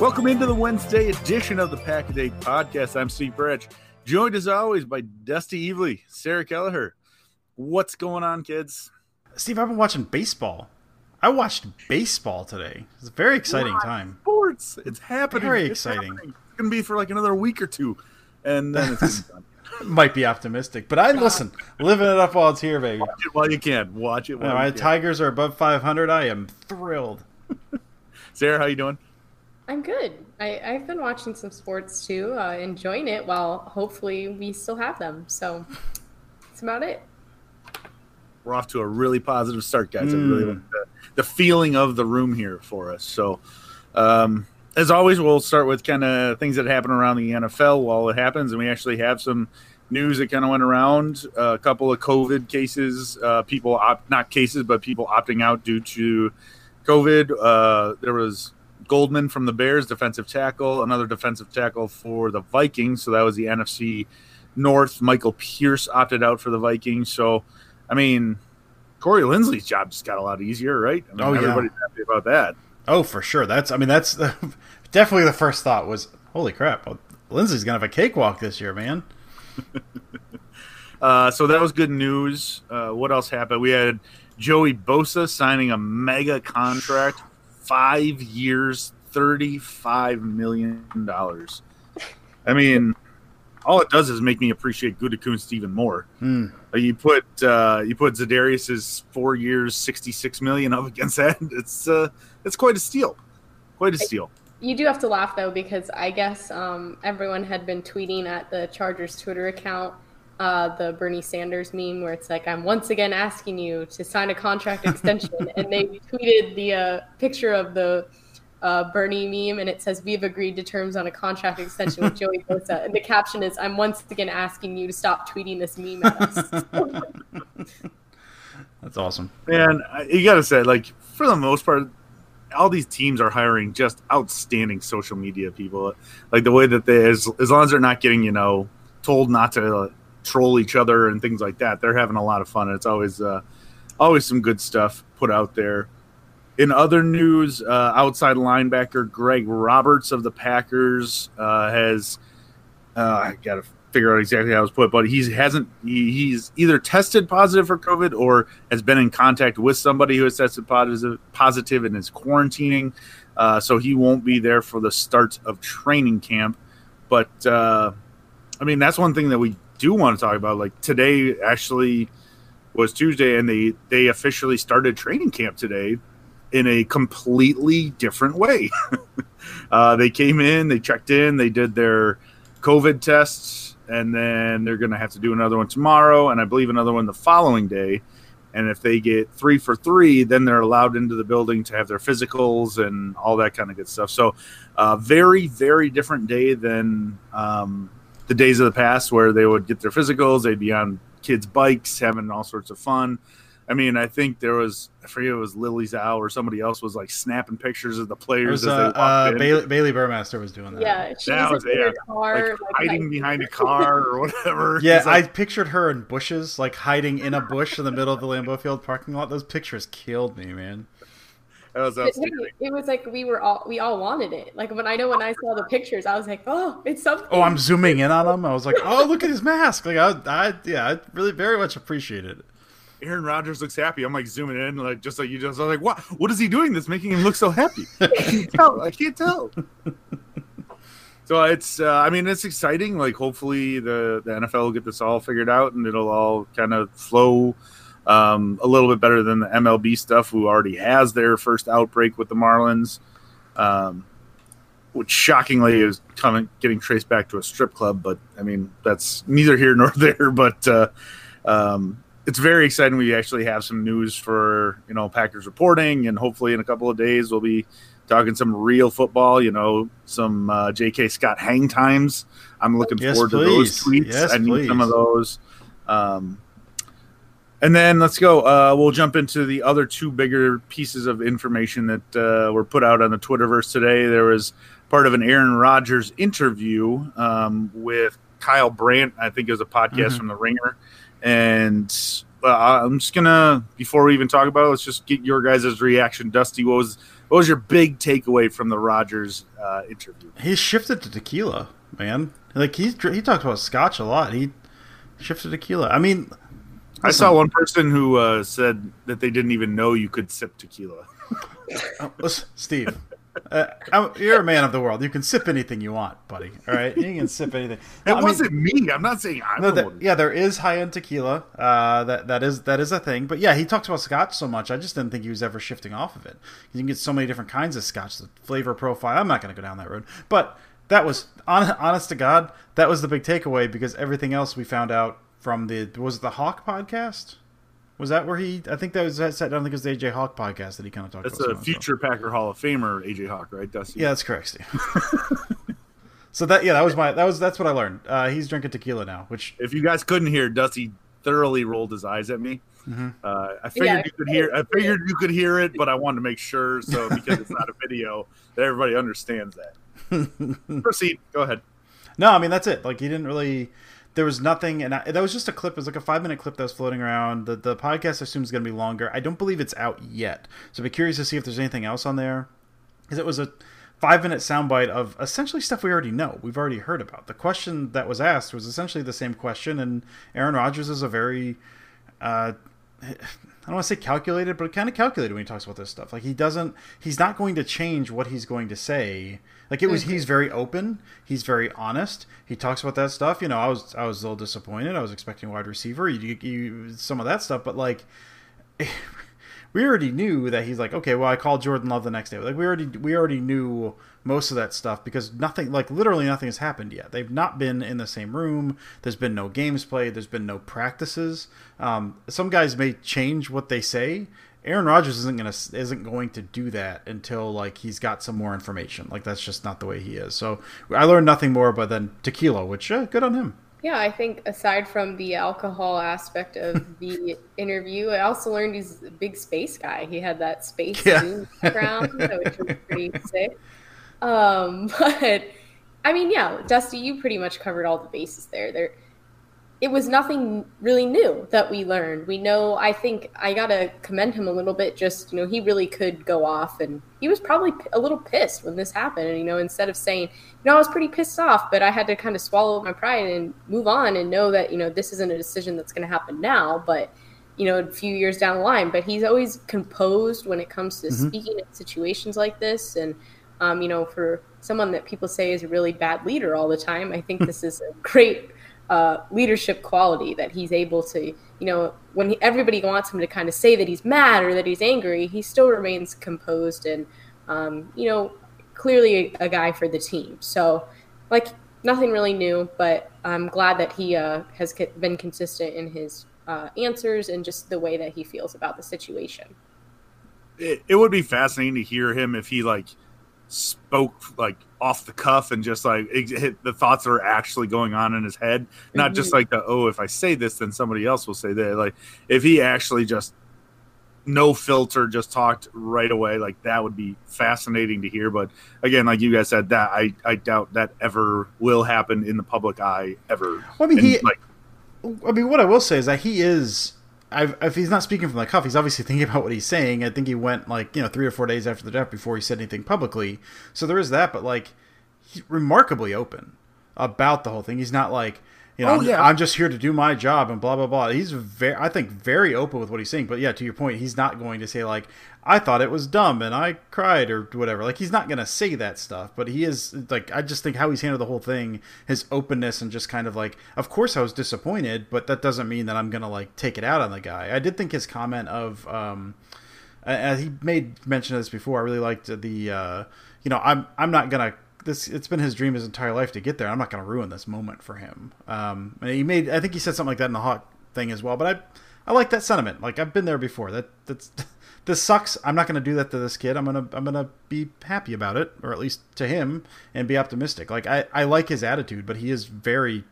Welcome into the Wednesday edition of the Pack a Day Podcast. I'm Steve Branch, joined as always by Dusty Evely, Sarah Kelleher. What's going on, kids? Steve, I've been watching baseball. I watched baseball today. It's a very exciting Live time. Sports. It's happening. Very It's exciting. happening. It's going to be for like another week or two. And then it's done. Might be optimistic, but I listen, living it up while it's here, baby. Watch it while you can. Watch it while my can. Tigers are above 500. I am thrilled. Sarah, how you doing? I'm good. I, I've been watching some sports too, uh, enjoying it while hopefully we still have them. So that's about it. We're off to a really positive start, guys. I Hmm. really like the, the feeling of the room here for us. So, um, as always, we'll start with kind of things that happen around the NFL while it happens, and we actually have some news that kind of went around. Uh, a couple of COVID cases, uh, people opt not cases, but people opting out due to COVID. Uh, there was Goldman from the Bears, defensive tackle, another defensive tackle for the Vikings. So that was the NFC North. Michael Pierce opted out for the Vikings. So, I mean, Corey Linsley's job just got a lot easier, right? I mean, Oh, yeah. everybody's happy about that. Oh, for sure. That's, I mean, that's definitely the first thought was, holy crap, well, Linsley's going to have a cakewalk this year, man. Uh, so that was good news. Uh, what else happened? We had Joey Bosa signing a mega contract, five years, thirty-five million dollars. I mean, all it does is make me appreciate Gutekunst even more. Hmm. You put uh, you put Za'Darius's four years, sixty-six million up against that. It's uh, it's quite a steal, quite a steal. You do have to laugh though because I guess um, everyone had been tweeting at the Chargers Twitter account uh, the Bernie Sanders meme where it's like, "I'm once again asking you to sign a contract extension," and they tweeted the uh, picture of the uh, Bernie meme, and it says, "We've agreed to terms on a contract extension with Joey Bosa," and the caption is, "I'm once again asking you to stop tweeting this meme at us." That's awesome. Man, I- you got to say, like, for the most part, all these teams are hiring just outstanding social media people. Like the way that they, as, as long as they're not getting, you know, told not to troll each other and things like that, they're having a lot of fun. It's always, uh, always some good stuff put out there. In other news, uh, outside linebacker Greg Roberts of the Packers uh, has, uh, I got to figure out exactly how it was put, but he hasn't. He, he's either tested positive for COVID or has been in contact with somebody who has tested positive, positive and is quarantining. Uh, so he won't be there for the start of training camp. But uh, I mean, that's one thing that we do want to talk about. Like today, actually was Tuesday, and they they officially started training camp today in a completely different way. uh, they came in, they checked in, they did their COVID tests, and then they're going to have to do another one tomorrow, and I believe another one the following day. And if they get three for three, then they're allowed into the building to have their physicals and all that kind of good stuff. So, uh, very, very different day than um, the days of the past where they would get their physicals, they'd be on kids' bikes having all sorts of fun. I mean, I think there was I forget it was Lily Zhao or somebody else was like snapping pictures of the players was, as uh, they walked uh, in. Bailey, Bailey Burmaster was doing that. Yeah, she That was, was- in yeah, car, like, like, hiding behind a car or whatever. Yeah, like, I pictured her in bushes, like hiding in a bush in the middle of the Lambeau Field parking lot. Those pictures killed me, man. That was It, outstanding. it was like we were all we all wanted it. Like when I know when I saw the pictures, I was like, oh, it's something. Oh, I'm zooming in on him. I was like, oh, look at his mask. Like, I, I yeah, I really very much appreciate it. Aaron Rodgers looks happy. I'm like zooming in, like just like you just. I was like, what? What is he doing? That's making him look so happy. I can't tell. I can't tell. so it's. Uh, I mean, it's exciting. Like hopefully the the NFL will get this all figured out and it'll all kind of flow um, a little bit better than the MLB stuff, who already has their first outbreak with the Marlins. Um, which shockingly is coming getting traced back to a strip club, but I mean that's neither here nor there. But uh, um, it's very exciting. We actually have some news for you know Packers reporting, and hopefully in a couple of days we'll be talking some real football. You know, some uh, J.K. Scott hang times. I'm looking Yes, forward to those tweets. Yes, I need some of those. Um, and then let's go. Uh, we'll jump into the other two bigger pieces of information that uh, were put out on the Twitterverse today. There was part of an Aaron Rodgers interview um, with Kyle Brandt. I think it was a podcast Mm-hmm. from The Ringer. And uh, I'm just gonna before we even talk about it, let's just get your guys' reaction. Dusty, what was what was your big takeaway from the Rodgers uh, interview? He shifted to tequila, man. Like he's he talks about scotch a lot. He shifted to tequila. I mean, I saw one person who uh, said that they didn't even know you could sip tequila. Oh, listen, Steve, uh, you're a man of the world. You can sip anything you want, buddy. All right, you can sip anything. It I wasn't me. I'm not saying I'm No, yeah, there is high end tequila. Uh, that that is that is a thing. But yeah, he talks about scotch so much. I just didn't think he was ever shifting off of it. You can get so many different kinds of scotch. The flavor profile. I'm not going to go down that road. But that was honest to God. That was the big takeaway because everything else we found out from the was it the Hawk podcast. Was that where he? I think that was that sat down. I think it was the AJ Hawk podcast that he kind of talked That's about. a some of future Packer Hall of Famer, AJ Hawk, right? Dusty? Yeah, that's correct, Steve. so that yeah, that was my that was that's what I learned. Uh, he's drinking tequila now, which If you guys couldn't hear, Dusty thoroughly rolled his eyes at me. Mm-hmm. Uh, I figured Yeah. you could hear. I figured you could hear it, but I wanted to make sure, so because it's not a video, that everybody understands that. Proceed. Go ahead. No, I mean that's it. Like he didn't really. There was nothing, and I, that was just a clip. It was like a five minute clip that was floating around. The the podcast I assume is going to be longer. I don't believe it's out yet, so I'd be curious to see if there's anything else on there. Because it was a five minute soundbite of essentially stuff we already know, we've already heard about. The question that was asked was essentially the same question, and Aaron Rodgers is a very uh, I don't want to say calculated, but kind of calculated when he talks about this stuff. Like he doesn't, he's not going to change what he's going to say. Like it was, he's very open. He's very honest. He talks about that stuff. You know, I was, I was a little disappointed. I was expecting wide receiver, you, you, some of that stuff, but like, we already knew that he's like, okay, well, I called Jordan Love the next day. Like we already, we already knew most of that stuff because nothing, like literally nothing has happened yet. They've not been in the same room. There's been no games played. There's been no practices. Um, some guys may change what they say. Aaron Rodgers isn't gonna isn't going to do that until like he's got some more information. Like that's just not the way he is. So I learned nothing more but then tequila, which uh, good on him. Yeah, I think aside from the alcohol aspect of the interview, I also learned he's a big space guy. He had that space Yeah. background, which was pretty sick. Um, but I mean, yeah, Dusty, you pretty much covered all the bases there. There, it was nothing really new that we learned. We know, I think I got to commend him a little bit. Just, you know, he really could go off and he was probably a little pissed when this happened. And, you know, instead of saying, you know, I was pretty pissed off, but I had to kind of swallow my pride and move on and know that, you know, this isn't a decision that's going to happen now, but, you know, a few years down the line. But he's always composed when it comes to mm-hmm. speaking in situations like this. And, um, you know, for someone that people say is a really bad leader all the time, I think this is a great uh, leadership quality that he's able to, you know, when he, everybody wants him to kind of say that he's mad or that he's angry, he still remains composed and, um, you know, clearly a, a, guy for the team. So, like, nothing really new, but I'm glad that he uh, has been consistent in his uh, answers and just the way that he feels about the situation. It, it would be fascinating to hear him if he, like, spoke like off the cuff and just like it, the thoughts that are actually going on in his head. Not just mm-hmm. like the oh if i say this then somebody else will say that. Like if he actually just no filter just talked right away like that would be fascinating to hear. But again like you guys said that i i doubt that ever will happen in the public eye ever. Well, i mean and, he like i mean what i will say is that he is I've, if he's not speaking from the cuff, he's obviously thinking about what he's saying. I think he went like you know three or four days after the draft before he said anything publicly. So there is that, but like he's remarkably open about the whole thing. He's not like you know, oh, I'm, yeah. I'm just here to do my job and blah blah blah. He's very, I think, very open with what he's saying. But yeah, to your point, he's not going to say like, "I thought it was dumb and I cried" or whatever. Like he's not going to say that stuff. But he is like, I just think how he's handled the whole thing, his openness and just kind of like, of course I was disappointed, but that doesn't mean that I'm going to like take it out on the guy. I did think his comment of, um, uh, he made mention of this before. I really liked the, uh, you know, I'm I'm not gonna this it's been his dream his entire life to get there. I'm not going to ruin this moment for him. Um, and he made I think he said something like that in the Hawk thing as well. But I I like that sentiment. Like I've been there before. That that's this sucks. I'm not going to do that to this kid. I'm gonna I'm gonna be happy about it, or at least to him, and be optimistic. Like I I like his attitude, but he is very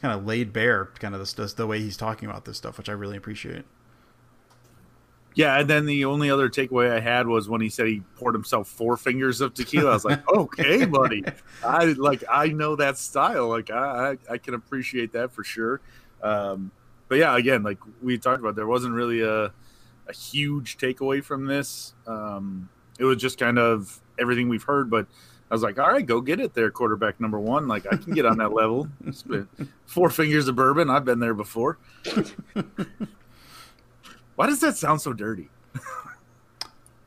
kind of laid bare, kind of this, the way he's talking about this stuff, which I really appreciate. Yeah, and then the only other takeaway I had was when he said he poured himself four fingers of tequila. I was like, okay, buddy, I like I know that style. Like I I, I can appreciate that for sure. Um, but yeah, again, like we talked about, there wasn't really a a huge takeaway from this. Um, it was just kind of everything we've heard, but. I was like, all right, go get it there, quarterback number one. Like, I can get on that level. Four fingers of bourbon. I've been there before. Why does that sound so dirty?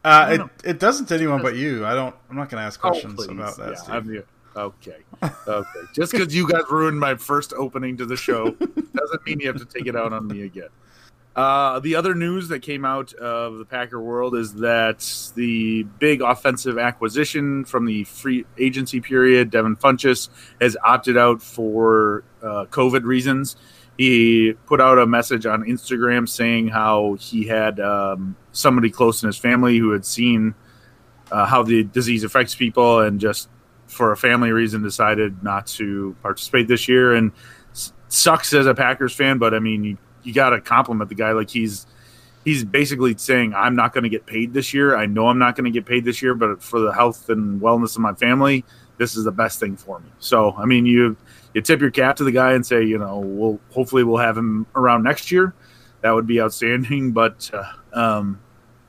uh, it, it doesn't to anyone but you. I don't. I'm not going to ask oh, questions oh, about that. Yeah, I'm, okay, okay. Just because you guys ruined my first opening to the show doesn't mean you have to take it out on me again. Uh, the other news that came out of the Packer world is that the big offensive acquisition from the free agency period, Devin Funchess, has opted out for uh, COVID reasons he put out a message on Instagram saying how he had um, somebody close in his family who had seen uh, how the disease affects people and just for a family reason decided not to participate this year. And sucks as a Packers fan but I mean you, you got to compliment the guy. Like he's he's basically saying I'm not going to get paid this year. I know I'm not going to get paid this year but for the health and wellness of my family this is the best thing for me. So I mean you you tip your cap to the guy and say, you know, we'll hopefully we'll have him around next year. That would be outstanding. But uh, um,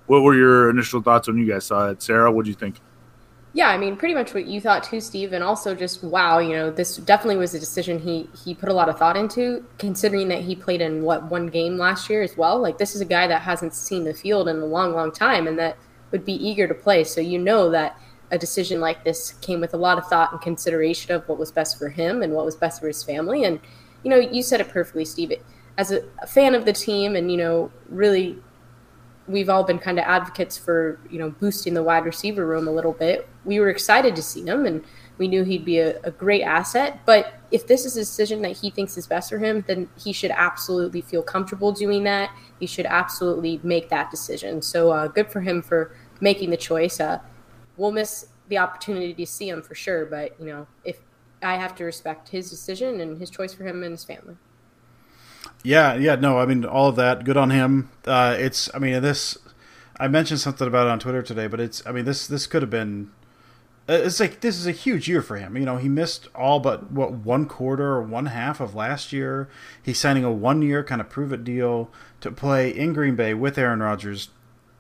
what were your initial thoughts when you guys saw it, Sarah? What do you think? Yeah, I mean, pretty much what you thought too, Steve, and also just wow, you know, this definitely was a decision he he put a lot of thought into, considering that he played in what one game last year as well. Like this is a guy that hasn't seen the field in a long, long time, and that would be eager to play. So you know that a decision like this came with a lot of thought and consideration of what was best for him and what was best for his family. And, you know, you said it perfectly, Steve. As a, a fan of the team, and, you know, really, we've all been kind of advocates for, you know, boosting the wide receiver room a little bit. We were excited to see him, and we knew he'd be a, a great asset. But if this is a decision that he thinks is best for him, then he should absolutely feel comfortable doing that. He should absolutely make that decision. So uh, good for him for making the choice. Uh, we'll miss the opportunity to see him for sure. But you know, if I have to respect his decision and his choice for him and his family. Yeah, yeah, no, I mean all of that. Good on him. Uh, it's, I mean, this. I mentioned something about it on Twitter today, but it's, I mean, this this could have been Uh, it's like this is a huge year for him. You know, he missed all but what one quarter or one half of last year. He's signing a one year kind of prove it deal to play in Green Bay with Aaron Rodgers,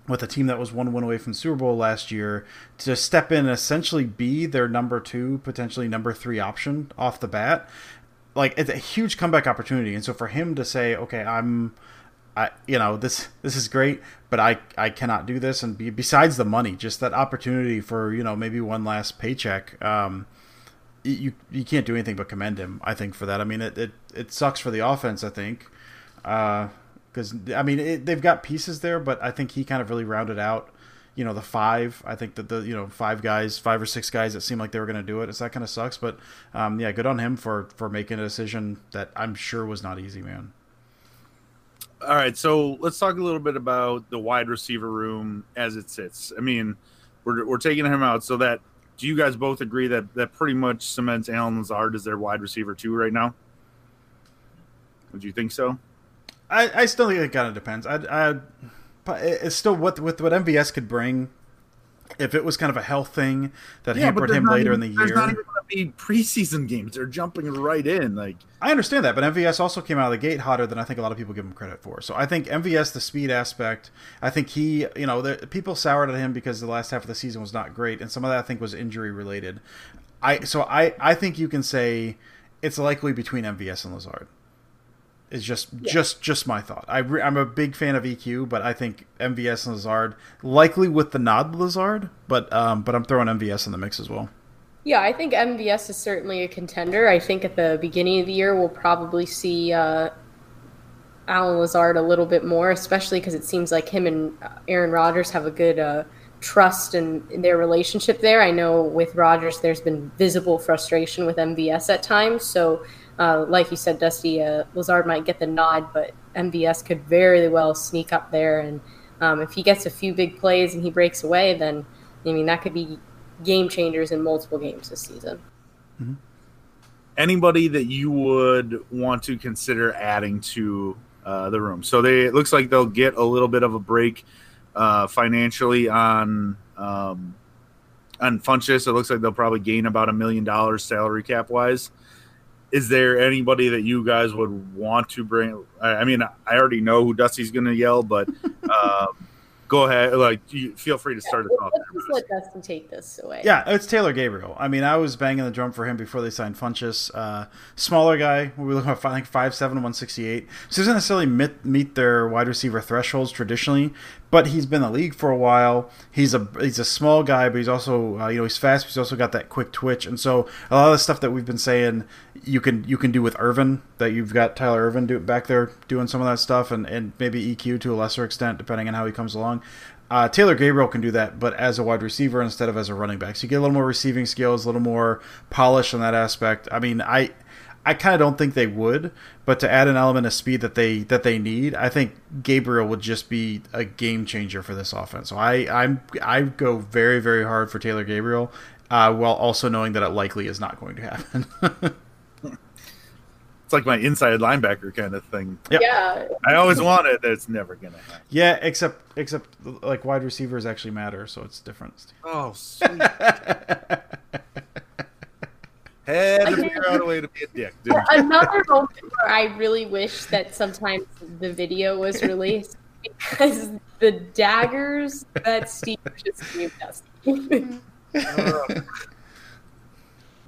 with a team that was one win away from Super Bowl last year, to step in and essentially be their number two, potentially number three option off the bat. Like it's a huge comeback opportunity, and so for him to say, "Okay, I'm." I you know this this is great, but I I cannot do this. And be, besides the money, just that opportunity for you know maybe one last paycheck. Um, you you can't do anything but commend him. I think for that. I mean, it it, it sucks for the offense. I think because I mean it, they've got pieces there, but I think he kind of really rounded out. You know the five. I think that the you know five guys, five or six guys that seemed like they were going to do it. It's that kind of sucks, but um, yeah, good on him for for making a decision that I'm sure was not easy, man. All right, so let's talk a little bit about the wide receiver room as it sits. I mean, we're, we're taking him out so that do you guys both agree that that pretty much cements Allen Lazard as their wide receiver two right now? Would you think so? I, I still think it kind of depends. I, I, it's still what with what MVS could bring if it was kind of a health thing that yeah, hampered him later even, in the year. There's not even going to be preseason games. They're jumping right in. Like I understand that, but MVS also came out of the gate hotter than I think a lot of people give him credit for. So I think MVS, the speed aspect, I think he, you know, the, people soured at him because the last half of the season was not great, and some of that I think was injury related. I so I I think you can say it's likely between MVS and Lazard is just yeah. just just my thought. I re- I'm a big fan of EQ, but I think MVS and Lazard likely with the nod Lazard, but um, but I'm throwing MVS in the mix as well. Yeah, I think MVS is certainly a contender. I think at the beginning of the year we'll probably see uh, Allen Lazard a little bit more, especially because it seems like him and Aaron Rodgers have a good uh, trust in, in, their relationship there. I know with Rodgers, there's been visible frustration with MVS at times, so uh, like you said, Dusty, uh, Lazard might get the nod, but MVS could very well sneak up there. And um, if he gets a few big plays and he breaks away, then I mean that could be game changers in multiple games this season. Mm-hmm. Anybody that you would want to consider adding to uh, the room? So they it looks like they'll get a little bit of a break uh, financially on. Um, on Funchess, it looks like they'll probably gain about a million dollars salary cap wise is there anybody that you guys would want to bring? I, I mean, I already know who Dusty's going to yell, but um, go ahead. Like, you, feel free to start yeah, us off. Let's let Dustin take this away. Yeah, it's Taylor Gabriel. I mean, I was banging the drum for him before they signed Funchess. Uh, smaller guy. We were looking at I think 5'7", 168. So he doesn't necessarily meet, meet their wide receiver thresholds traditionally, but he's been in the league for a while. He's a he's a small guy, but he's also uh, you know he's fast. He's also got that quick twitch, and so a lot of the stuff that we've been saying you can you can do with Ervin that you've got Tyler Ervin do, back there doing some of that stuff, and and maybe EQ to a lesser extent depending on how he comes along. Uh, Taylor Gabriel can do that, but as a wide receiver instead of as a running back. So you get a little more receiving skills, a little more polish on that aspect. I mean, I I kind of don't think they would, but to add an element of speed that they that they need, I think Gabriel would just be a game changer for this offense. So I I'm I go very very hard for Taylor Gabriel, uh, while also knowing that it likely is not going to happen. it's like my inside linebacker kind of thing. Yep. Yeah, I always want it. It's never gonna happen. Yeah, except except like wide receivers actually matter, so it's different. Oh, sweet. Had to figure out a way to be a dick. Another moment where I really wish that sometimes the video was released because the daggers that Steve just gave us.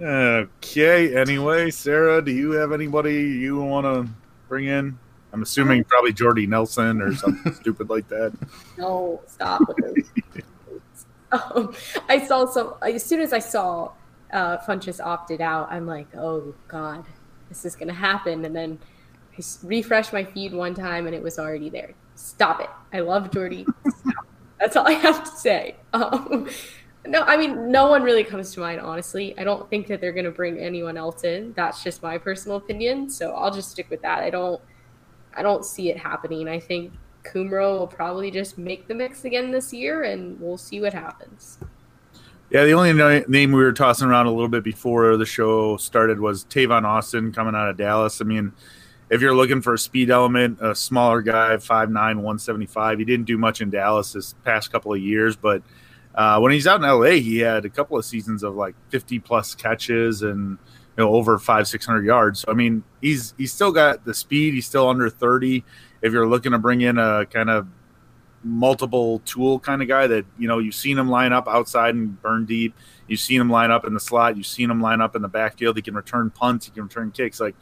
okay. Anyway, Sarah, do you have anybody you want to bring in? I'm assuming probably Jordy Nelson or something stupid like that. No, stop with um, I saw some as soon as I saw uh, opted out, I'm like, oh god, this is gonna happen. And then I refreshed my feed one time, and it was already there. Stop it! I love Jordy. That's all I have to say. Um, no, I mean, no one really comes to mind, honestly. I don't think that they're going to bring anyone else in. That's just my personal opinion. So I'll just stick with that. I don't, I don't see it happening. I think Kumerow will probably just make the mix again this year, and we'll see what happens. Yeah, the only name we were tossing around a little bit before the show started was Tavon Austin coming out of Dallas. I mean, if you're looking for a speed element, a smaller guy, 5'9", 175, he didn't do much in Dallas this past couple of years, but Uh, when he's out in LA, he had a couple of seasons of like 50 plus catches and you know over five six hundred yards. So, I mean, he's he's still got the speed. He's still under 30. If you're looking to bring in a kind of multiple tool kind of guy that you know you've seen him line up outside and burn deep. You've seen him line up in the slot. You've seen him line up in the backfield. He can return punts. He can return kicks. Like,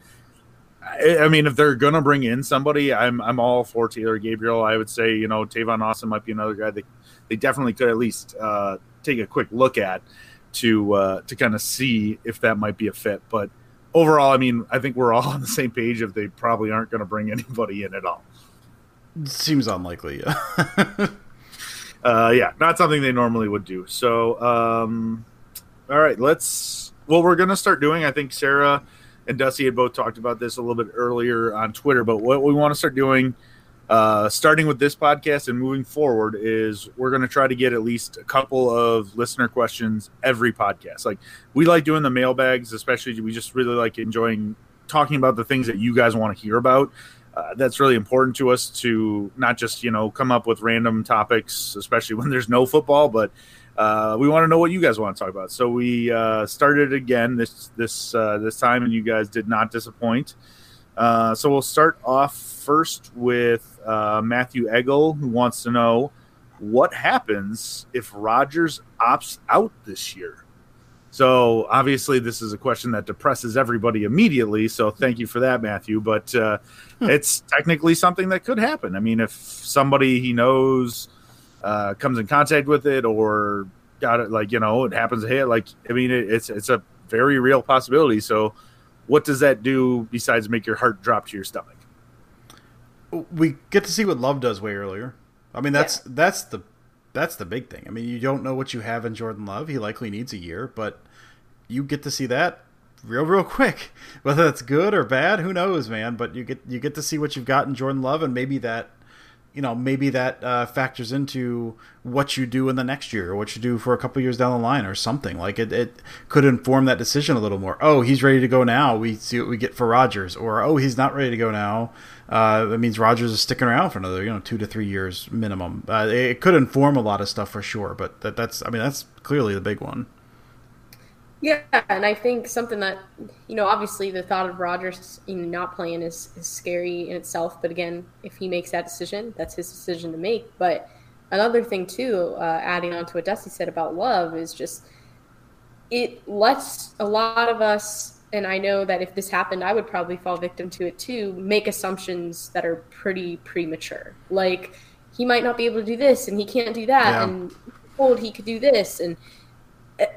I, I mean, if they're gonna bring in somebody, I'm I'm all for Taylor Gabriel. I would say you know Tavon Austin might be another guy that they definitely could at least uh, take a quick look at to uh, to kind of see if that might be a fit. But overall, I mean, I think we're all on the same page if they probably aren't going to bring anybody in at all. Seems unlikely. uh, yeah, not something they normally would do. So, um, all right, let's. Well, we're going to start doing. I think Sarah and Dusty had both talked about this a little bit earlier on Twitter, but what we want to start doing, uh, starting with this podcast and moving forward, is we're going to try to get at least a couple of listener questions every podcast. Like we like doing the mailbags, especially we just really like enjoying talking about the things that you guys want to hear about uh, that's really important to us to not just you know come up with random topics, especially when there's no football, but uh, we want to know what you guys want to talk about. So we uh, started again this this uh, this time, and you guys did not disappoint. Uh, so we'll start off first with uh, Matthew Eggle, who wants to know what happens if Rodgers opts out this year. So obviously, this is a question that depresses everybody immediately. So thank you for that, Matthew. But uh, hmm. it's technically something that could happen. I mean, if somebody he knows uh, comes in contact with it, or got it, like you know, it happens to hit. Like I mean, it, it's it's a very real possibility. So, what does that do besides make your heart drop to your stomach? We get to see what Love does way earlier. I mean, that's yeah. that's the that's the big thing. I mean, you don't know what you have in Jordan Love. He likely needs a year, but you get to see that real real quick. Whether that's good or bad, who knows, man? But you get you get to see what you've got in Jordan Love, and maybe that you know maybe that uh, factors into what you do in the next year or what you do for a couple years down the line or something. Like it, it could inform that decision a little more. Oh he's ready to go now. We see what we get for Rodgers or oh he's not ready to go now. Uh, that means Rodgers is sticking around for another, you know, two to three years minimum. Uh, it could inform a lot of stuff for sure, but that, that's, I mean, that's clearly the big one. Yeah, and I think something that you know, obviously, the thought of Rodgers you know, not playing is, is scary in itself. But again, if he makes that decision, that's his decision to make. But another thing too, uh, adding on to what Dusty said about love, is just it lets a lot of us and I know that if this happened, I would probably fall victim to it too, make assumptions that are pretty premature. Like he might not be able to do this and he can't do that yeah. and told he could do this and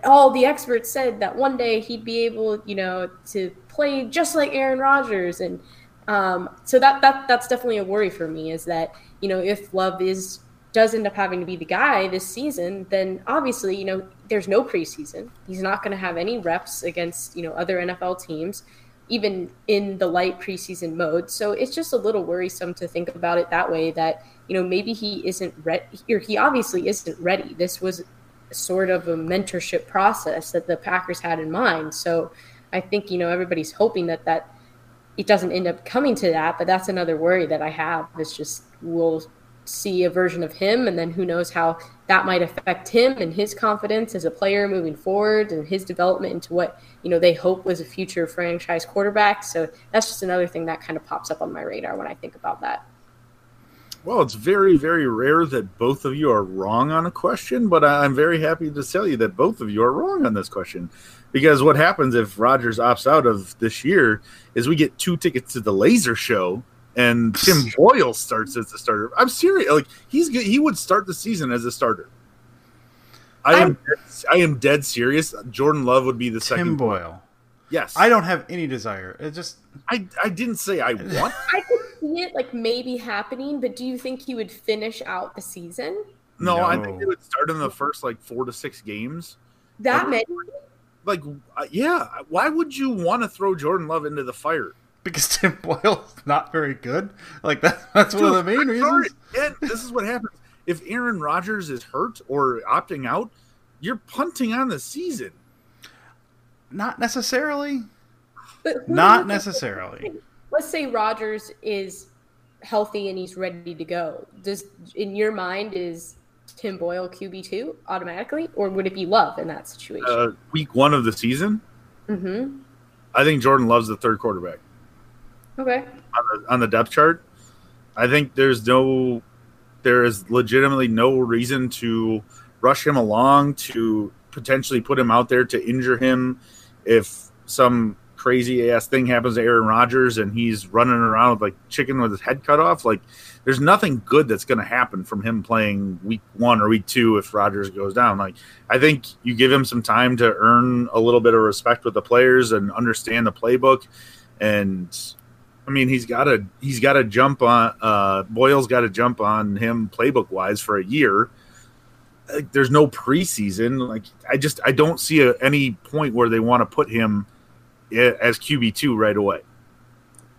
all the experts said that one day he'd be able, you know, to play just like Aaron Rodgers and um, so that that that's definitely a worry for me is that, you know, if Love is does end up having to be the guy this season, then obviously, you know, there's no preseason. He's not going to have any reps against, you know, other NFL teams, even in the light preseason mode. So it's just a little worrisome to think about it that way that, you know, maybe he isn't ready, or he obviously isn't ready. This was sort of a mentorship process that the Packers had in mind. So I think, you know, everybody's hoping that that it doesn't end up coming to that, but that's another worry that I have. It's just we'll see a version of him and then who knows how that might affect him and his confidence as a player moving forward and his development into what you know they hope was a future franchise quarterback so that's just another thing that kind of pops up on my radar when i think about that well it's very very rare that both of you are wrong on a question but i'm very happy to tell you that both of you are wrong on this question because what happens if Rodgers opts out of this year is we get two tickets to the laser show and Tim Boyle starts as a starter. I'm serious. Like he's good. He would start the season as a starter. I am dead, I am dead serious. Jordan Love would be the Tim second. Tim Boyle. Yes. I don't have any desire. It just I I didn't say I want. I could see it like maybe happening, but do you think he would finish out the season? No, no. I think he would start in the first like four to six games. That like, many? Like, uh, yeah. Why would you want to throw Jordan Love into the fire? because Tim Boyle's not very good. Like that, that's Dude, one of the main reasons. And this is what happens if Aaron Rodgers is hurt or opting out. You're punting on the season. Not necessarily. But Not necessarily. Let's say Rodgers is healthy and he's ready to go. Does in your mind is Tim Boyle QB two automatically, or would it be Love in that situation? Uh, week one of the season, mm-hmm. I think Jordan Love's the third quarterback Okay. on the, on the depth chart. I think there's no, there is legitimately no reason to rush him along to potentially put him out there to injure him if some crazy ass thing happens to Aaron Rodgers and he's running around with like chicken with his head cut off. Like, there's nothing good that's going to happen from him playing week one or week two if Rodgers goes down. Like, I think you give him some time to earn a little bit of respect with the players and understand the playbook. And I mean, he's got to he's got to jump on uh, Boyle's got to jump on him playbook wise for a year. Like, there's no preseason. Like, I just I don't see a, any point where they want to put him eh, as QB two right away.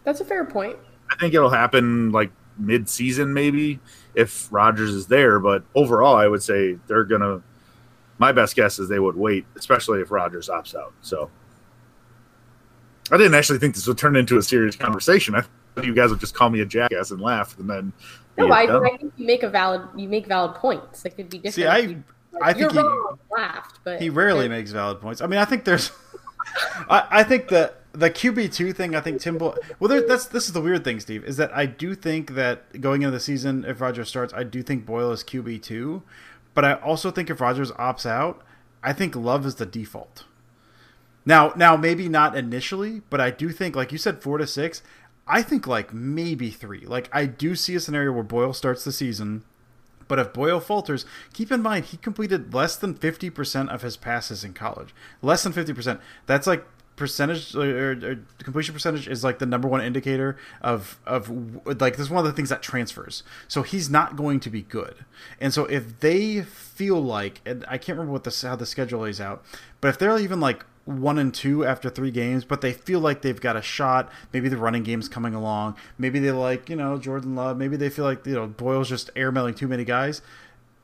That's a fair point. I think it'll happen like mid season maybe if Rodgers is there. But overall, I would say they're gonna. My best guess is they would wait, especially if Rodgers opts out. So I didn't actually think this would turn into a serious conversation. I you guys would just call me a jackass and laugh, and then. No, I. I think oh. you make a valid you make valid points. Like it'd be different. See, I you- I think you're he wrong, laughed, but he rarely there- makes valid points. I mean, I think there's, I, I think the the QB two thing. I think Tim. Boyle, well, there, that's this is the weird thing, Steve, is that I do think that going into the season, if Rodgers starts, I do think Boyle is QB two, but I also think if Rodgers opts out, I think Love is the default. Now, now maybe not initially, but I do think, like you said, four to six. I think like maybe three. Like I do see a scenario where Boyle starts the season. But if Boyle falters, keep in mind he completed less than 50% of his passes in college. Less than 50%. That's like percentage or, or completion percentage is like the number one indicator of of like this is one of the things that transfers. So he's not going to be good. And so if they feel like and I can't remember what the how the schedule lays out, but if they're even like one and two after three games, but they feel like they've got a shot. Maybe the running game's coming along. Maybe they like, you know, Jordan Love. Maybe they feel like, you know, Boyle's just airmailing too many guys.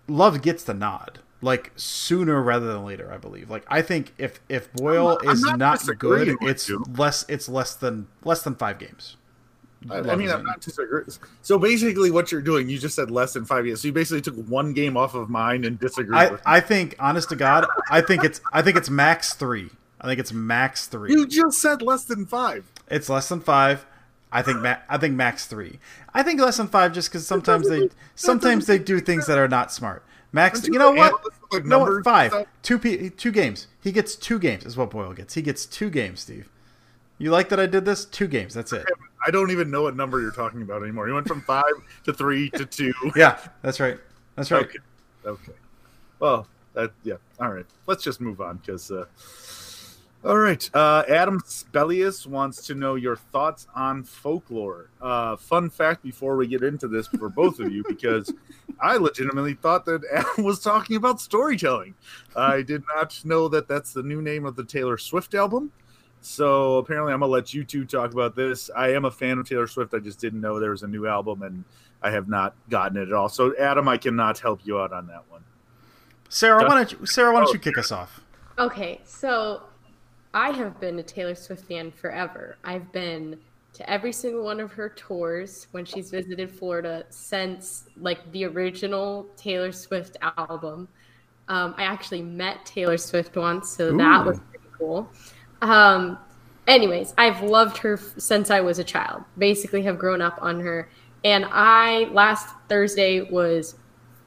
Love gets the nod, like sooner rather than later, I believe. Like I think if if Boyle I'm is not not, good, it's you. less it's less than less than five games. I, I mean, I'm not disagreeing. So basically, what you're doing, you just said less than five years. So you basically took one game off of mine and disagreed I, with. I think, honest to God, I think it's I think it's max three. I think it's max three. you just said less than five. It's less than five. I think ma- I think max three. I think less than five just because sometimes they sometimes they do things that are not smart. Max, you know what? like No, five, stuff? two p, two games. He gets two games is what Boyle gets. He gets two games, Steve. You like that I did this? Two games. That's it. I don't even know what number you're talking about anymore. You went from five to three to two. Yeah, that's right. That's right. Okay. Okay. Well, that yeah. All right. Let's just move on because. Uh, all right. Uh, Adam Spellius wants to know your thoughts on folklore. Uh, fun fact before we get into this for both of you, because I legitimately thought that Adam was talking about storytelling. I did not know that that's the new name of the Taylor Swift album. So apparently, I'm gonna let you two talk about this. I am a fan of Taylor Swift. I just didn't know there was a new album, and I have not gotten it at all. So, Adam, I cannot help you out on that one. Sarah, why don't you, Sarah, why don't you kick us off? Okay, so I have been a Taylor Swift fan forever. I've been to every single one of her tours when she's visited Florida since like the original Taylor Swift album. Um, I actually met Taylor Swift once, so that was pretty cool. Um, anyways, I've loved her f- since I was a child. Basically, have grown up on her. And I last Thursday was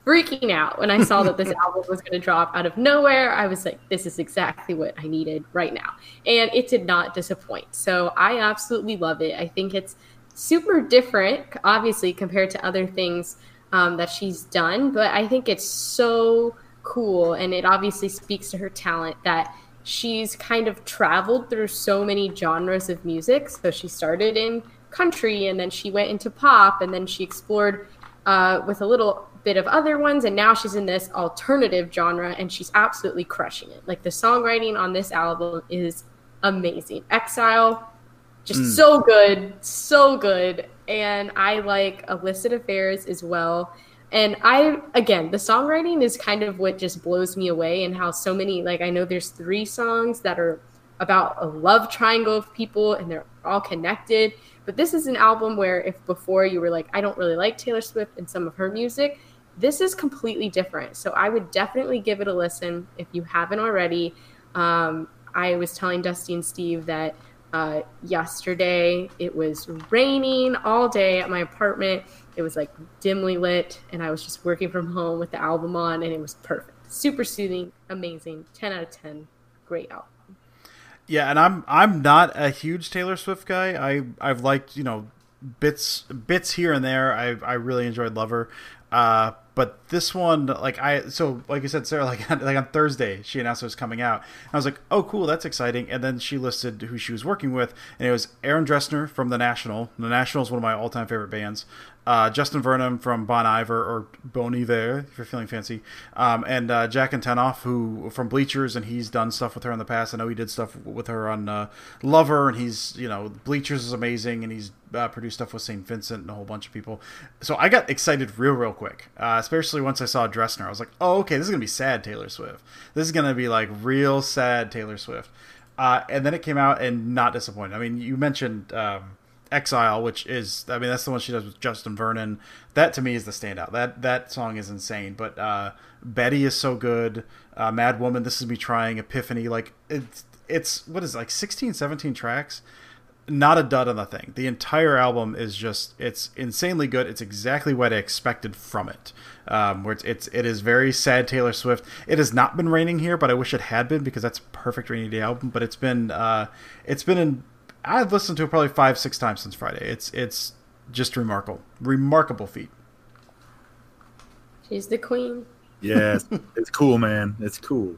freaking out when I saw that this album was going to drop out of nowhere. I was like, this is exactly what I needed right now. And it did not disappoint. So I absolutely love it. I think it's super different, obviously, compared to other things um, that she's done. But I think it's so cool. And it obviously speaks to her talent that she's kind of traveled through so many genres of music. So she started in country and then she went into pop and then she explored uh, with a little bit of other ones and now she's in this alternative genre and she's absolutely crushing it. Like the songwriting on this album is amazing. Exile just mm. so good so good. And i like illicit affairs as well. And i again the songwriting is kind of what just blows me away and how so many like i know there's three songs that are about a love triangle of people and they're all connected. But this is an album where if before you were like i don't really like taylor swift and some of her music this is completely different. So I would definitely give it a listen if you haven't already. Um, I was telling Dusty and Steve that uh, yesterday it was raining all day at my apartment. It was like dimly lit, and I was just working from home with the album on, and it was perfect. Super soothing, amazing. 10 out of 10. Great album. Yeah, and I'm I'm not a huge Taylor Swift guy. I I've liked you know bits bits here and there. I I really enjoyed Lover. Uh, but this one, like I, so like you said, Sarah, like like on Thursday, she announced it was coming out. I was like, oh, cool, that's exciting. And then she listed who she was working with, and it was Aaron Dessner from The National. The National is one of my all-time favorite bands uh, Justin Vernon from Bon Iver or Bon Iver, if you're feeling fancy, um, and uh, Jack Antonoff, who from Bleachers, and he's done stuff with her in the past. I know he did stuff with her on uh, Lover, and he's you know Bleachers is amazing, and he's uh, produced stuff with St. Vincent and a whole bunch of people. So I got excited real, real quick, uh, especially once I saw Dessner. I was like, oh, okay, this is gonna be sad Taylor Swift. This is gonna be like real sad Taylor Swift. Uh, and then it came out and not disappointed. I mean, you mentioned. Um, Exile, which is I mean that's the one she does with Justin Vernon. That to me is the standout. That that song is insane. But uh, Betty is so good. Uh, Mad Woman, This Is Me Trying, Epiphany, like it's it's what is it, like 16, 17 tracks. Not a dud on the thing. The entire album is just it's insanely good. It's exactly what I expected from it. Um, where it's, it's it is very sad Taylor Swift. It has not been raining here, but I wish it had been because that's perfect rainy day album. But it's been uh, it's been in I've listened to it probably five, six times since Friday. It's it's just remarkable, remarkable feat. She's the queen. Yes, it's cool, man. It's cool.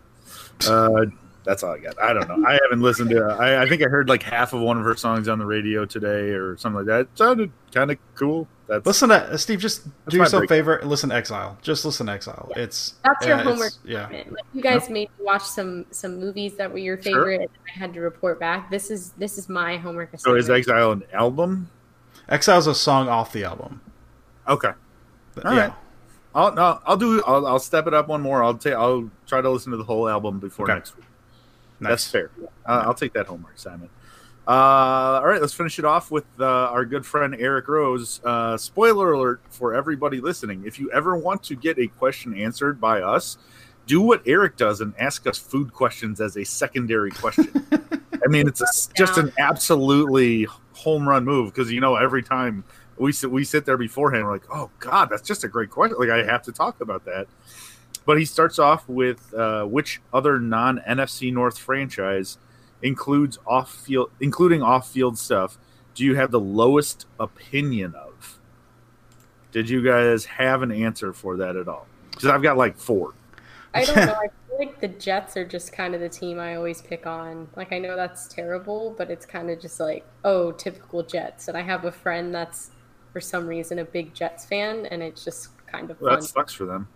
Uh, that's all I got. I don't know. I haven't listened to. I, I think I heard like half of one of her songs on the radio today or something like that. It sounded kind of cool. That's listen to uh, Steve. Just do yourself a favor and listen to Exile. Just listen to Exile. Yeah. It's that's your homework. Yeah, like you guys yep. made me watch some some movies that were your favorite. Sure. I had to report back. This is this is my homework. Assignment. So is Exile an album? Exile's a song off the album. Okay. But, All yeah. right. I'll no, I'll do. I'll, I'll step it up one more. I'll take. I'll try to listen to the whole album before okay. next week. Nice. That's fair. Uh, I'll take that homework, Simon. Uh, all right, let's finish it off with uh, our good friend Eric Rose. Uh, spoiler alert for everybody listening: if you ever want to get a question answered by us, do what Eric does and ask us food questions as a secondary question. I mean, it's a, just an absolutely home run move because you know every time we sit we sit there beforehand, we're like, oh god, that's just a great question. Like I have to talk about that. But he starts off with uh, which other non NFC North franchise includes off field, including off field stuff. Do you have the lowest opinion of? Did you guys have an answer for that at all? Because I've got like four. I don't know. I feel like the Jets are just kind of the team I always pick on. Like I know that's terrible, but it's kind of just like, oh, typical Jets. And I have a friend that's for some reason a big Jets fan, and it's just kind of well, that sucks for them.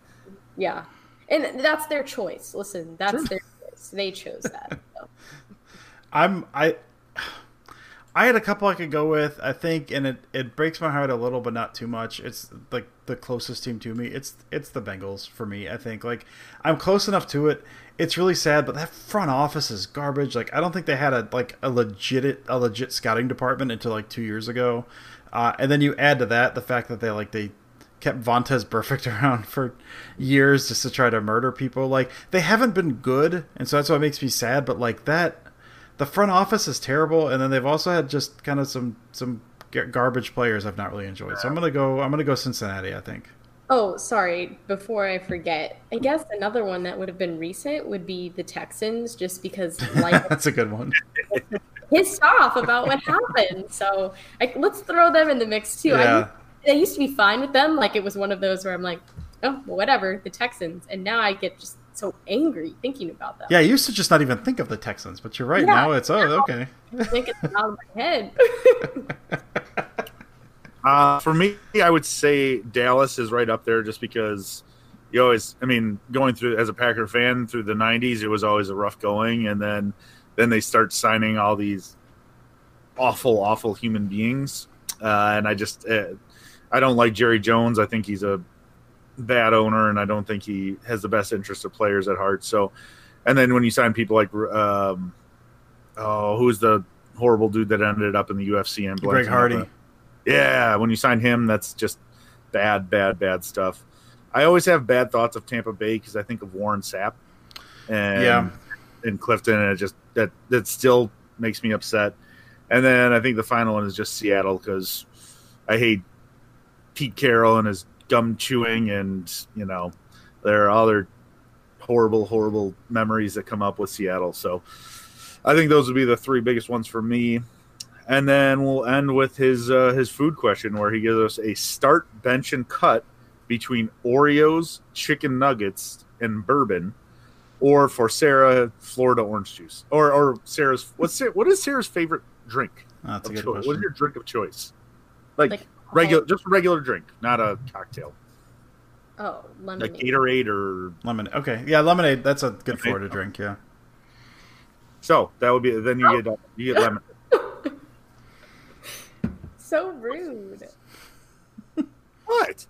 Yeah, and that's their choice. Listen, that's sure. their choice. They chose that. So. I'm I. I had a couple I could go with, I think, and it, it breaks my heart a little, but not too much. It's like the closest team to me. It's it's the Bengals for me. I think like I'm close enough to it. It's really sad, but that front office is garbage. Like I don't think they had a like a legit a legit scouting department until like two years ago, uh, and then you add to that the fact that they like they kept Vontaze Burfict around for years just to try to murder people. Like they haven't been good, and so that's what makes me sad. But like that, the front office is terrible, and then they've also had just kind of some some garbage players I've not really enjoyed. So I'm gonna go. I'm gonna go Cincinnati. I think. Oh, sorry. Before I forget, I guess another one that would have been recent would be the Texans, just because like that's a good one. pissed off about what happened. So like, let's throw them in the mix too. Yeah. I, I used to be fine with them. Like it was one of those where I'm like, oh, well, whatever, the Texans, and now I get just so angry thinking about them. Yeah, I used to just not even think of the Texans, but you're right. Yeah, now it's oh, okay. I think it's out of my head. uh, for me, I would say Dallas is right up there, just because you always. I mean, going through as a Packer fan through the '90s, it was always a rough going, and then then they start signing all these awful, awful human beings, uh, and I just. Uh, I don't like Jerry Jones. I think he's a bad owner, and I don't think he has the best interest of players at heart. So, and then when you sign people like, um, oh, who's the horrible dude that ended up in the UFC and Greg Hardy? Yeah, when you sign him, that's just bad, bad, bad stuff. I always have bad thoughts of Tampa Bay because I think of Warren Sapp and Yeah. and Clifton, and it just that that still makes me upset. And then I think the final one is just Seattle because I hate Pete Carroll and his gum chewing, and you know there are other horrible, horrible memories that come up with Seattle. So I think those would be the three biggest ones for me. And then we'll end with his uh, his food question, where he gives us a start, bench, and cut between Oreos, chicken nuggets, and bourbon, or for Sarah, Florida orange juice, or or Sarah's what's Sa- what is Sarah's favorite drink? That's a good choice? What is your drink of choice? Like, Like, regular, oh. just a regular drink, not a cocktail, Oh, like lemonade. Gatorade or Lemonade. Okay, yeah, lemonade. That's a good Lemonade. Florida drink. Yeah. so. That would be then you get oh. you get lemon. So rude. What?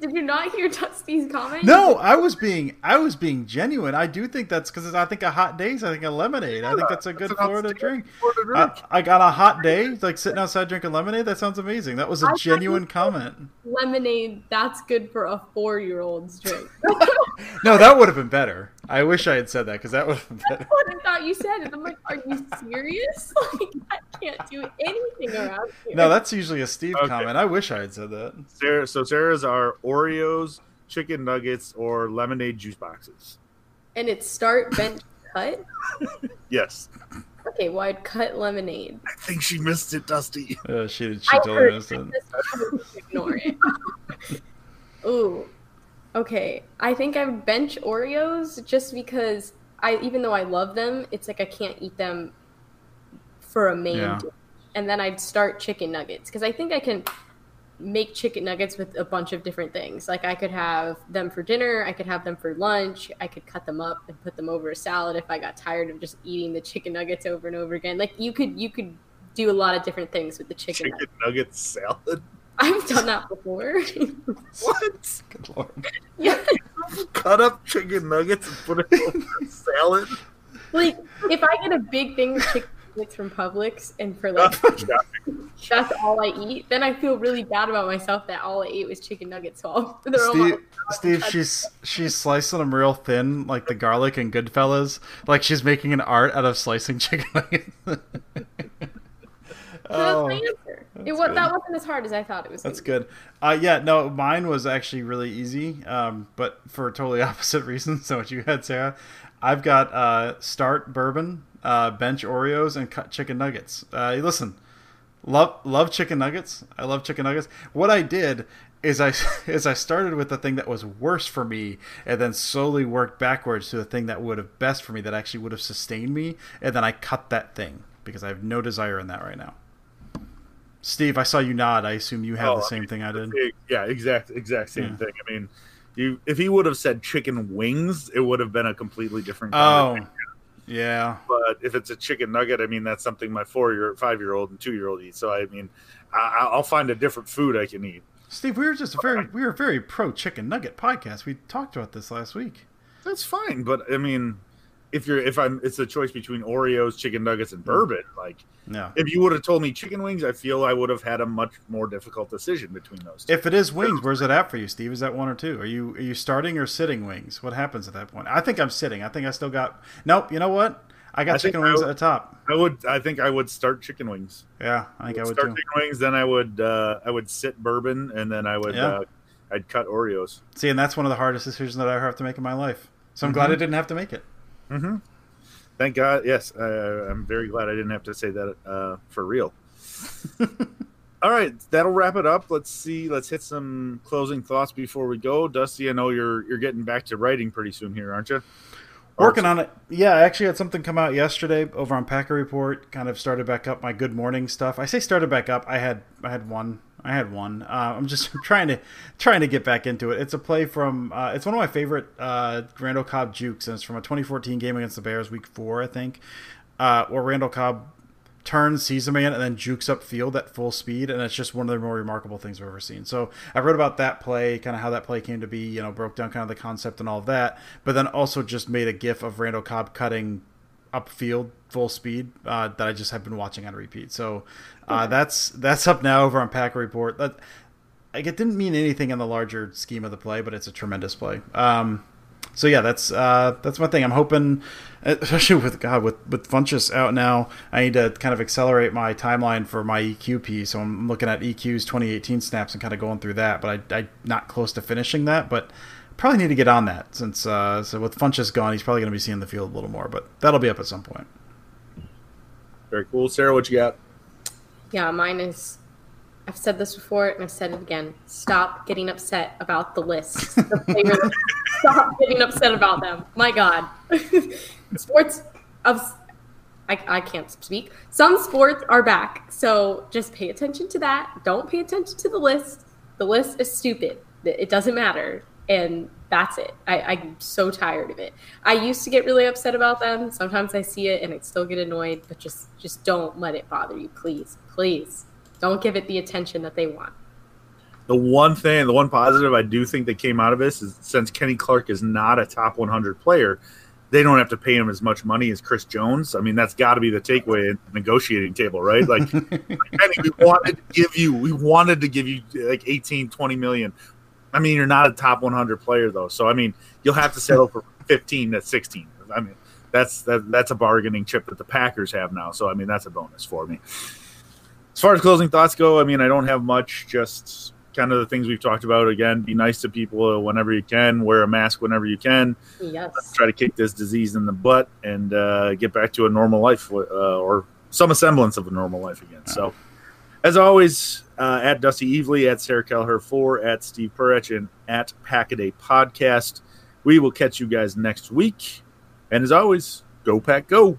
Did you not hear Dusty's comment? No, I was being I was being genuine. I do think that's because I think a hot days. I think a lemonade. I think that's a good That's Florida drink. Florida drink. I, I got a hot day, like sitting outside drinking lemonade. That sounds amazing. That was a I genuine comment. Lemonade, that's good for a four year old's drink. No, that would have been better. I wish I had said that because that would have been better. what I thought you said. And I'm like, are you serious? Like, I can't do anything around here. No, that's usually a Steve Okay. comment. I wish I had said that. Sarah, so Sarah's are Oreos, chicken nuggets, or lemonade juice boxes. and it's start, bench, cut. Yes, Okay, well, I'd cut lemonade. I think she missed it, Dusty. Uh, she did she I totally heard missed it. Ignore it. Ooh. Okay. I think I would bench Oreos just because I even though I love them, it's like I can't eat them for a main Yeah. dish. And then I'd start chicken nuggets because I think I can make chicken nuggets with a bunch of different things. Like I could have them for dinner, I could have them for lunch, I could cut them up and put them over a salad if I got tired of just eating the chicken nuggets over and over again. Like you could you could do a lot of different things with the chicken. Chicken nuggets. nugget salad. I've done that before. What? Good lord. yeah. Cut up chicken nuggets and put it over a salad? Like if I get a big thing of chicken nuggets from Publix and for like that's all I eat, then I feel really bad about myself that all I ate was chicken nuggets. So I'll- all Steve, Steve, she's she's slicing them real thin, like the garlic and Goodfellas. Like she's making an art out of slicing chicken nuggets. So that's my answer. It was good. that wasn't as hard as I thought it was. That's good. Uh, yeah, no, mine was actually really easy, um, but for totally opposite reasons than what you had, Sarah. I've got uh, start bourbon, uh, bench Oreos, and cut chicken nuggets. Uh, listen, love love chicken nuggets. I love chicken nuggets. What I did is I is I started with the thing that was worse for me, and then slowly worked backwards to the thing that would have best for me, that actually would have sustained me, and then I cut that thing because I have no desire in that right now. Steve, I saw you nod. I assume you have Oh, the I same mean, thing I did. Yeah, exact, exact same Yeah. thing. I mean, you if he would have said chicken wings, it would have been a completely different. Oh, conversation. yeah. but if it's a chicken nugget, I mean that's something my four year, five year old, and two year old eat. So I mean, I, I'll find a different food I can eat. Steve, we were just a very we were very pro chicken nugget podcast. We talked about this last week. That's fine, but I mean, if you're if I'm, it's a choice between Oreos, chicken nuggets, and bourbon. Like No. if you would have told me chicken wings, I feel I would have had a much more difficult decision between those. Two. If it is wings, where's it at for you, Steve? Is that one or two? Are you are you starting or sitting wings? What happens at that point? I think I'm sitting. I think I still got. Nope. You know what? I got I chicken wings I- at the top. I would, I think I would start chicken wings. Yeah, I think I would start too. chicken wings, then I would, uh, I would sit bourbon, and then I would, Yeah. uh, I'd cut Oreos. See, and that's one of the hardest decisions that I ever have to make in my life. So I'm glad I didn't have to make it. Thank God. Yes, uh, I'm very glad I didn't have to say that uh, for real. All right, that'll wrap it up. Let's see. Let's hit some closing thoughts before we go. Dusty, I know you're you're getting back to writing pretty soon here, aren't you? Working on it. Yeah, I actually had something come out yesterday over on Packer Report. Kind of started back up my Good Morning stuff. I say started back up. I had I had one. I had one. Uh, I'm just trying to trying to get back into it. It's a play from. Uh, it's one of my favorite uh, Randall Cobb jukes, and it's from a 2014 game against the Bears, Week Four, I think, uh, where Randall Cobb turns, sees a man, and then jukes up field at full speed, and it's just one of the more remarkable things I've ever seen. So I wrote about that play, kind of how that play came to be, you know, broke down kind of the concept and all of that, but then also just made a gif of Randall Cobb cutting upfield full speed uh, that I just have been watching on repeat. So uh, that's that's up now over on Packer Report. That like it didn't mean anything in the larger scheme of the play, but it's a tremendous play. Um, so yeah, that's uh, that's my thing. I'm hoping, especially with God with with Funchess out now, I need to kind of accelerate my timeline for my EQ piece. So I'm looking at EQ's 2018 snaps and kind of going through that. But I, I not close to finishing that, but probably need to get on that since uh, so with Funchess gone, he's probably going to be seeing the field a little more. But that'll be up at some point. Very cool, Sarah. What you got? Yeah, mine is. I've said this before and I've said it again. Stop getting upset about the list. The stop getting upset about them. My God, sports of I, I can't speak. Some sports are back, so just pay attention to that. Don't pay attention to the list. The list is stupid. It doesn't matter, and that's it. I, I'm so tired of it. I used to get really upset about them. Sometimes I see it and I still get annoyed, but just just don't let it bother you, please, please. Don't give it the attention that they want. The one thing, the one positive I do think that came out of this is since Kenny Clark is not a top 100 player, they don't have to pay him as much money as Chris Jones. I mean, that's got to be the takeaway at the negotiating table, right? Like, Kenny, we wanted to give you, we wanted to give you like 18, 20 million. I mean, you're not a top 100 player though, so I mean, you'll have to settle for 15 to 16. I mean, that's that, that's a bargaining chip that the Packers have now. So I mean, that's a bonus for me. As far as closing thoughts go, I mean, I don't have much. Just kind of the things we've talked about. Again, be nice to people whenever you can. Wear a mask whenever you can. Yes. Let's try to kick this disease in the butt and uh, get back to a normal life uh, or some semblance of a normal life again. So, as always, uh, at Dusty Evely, at Sarah Kelleher 4, at Steve Perich, and at Pack-A-Day Podcast. We will catch you guys next week. And as always, go pack go.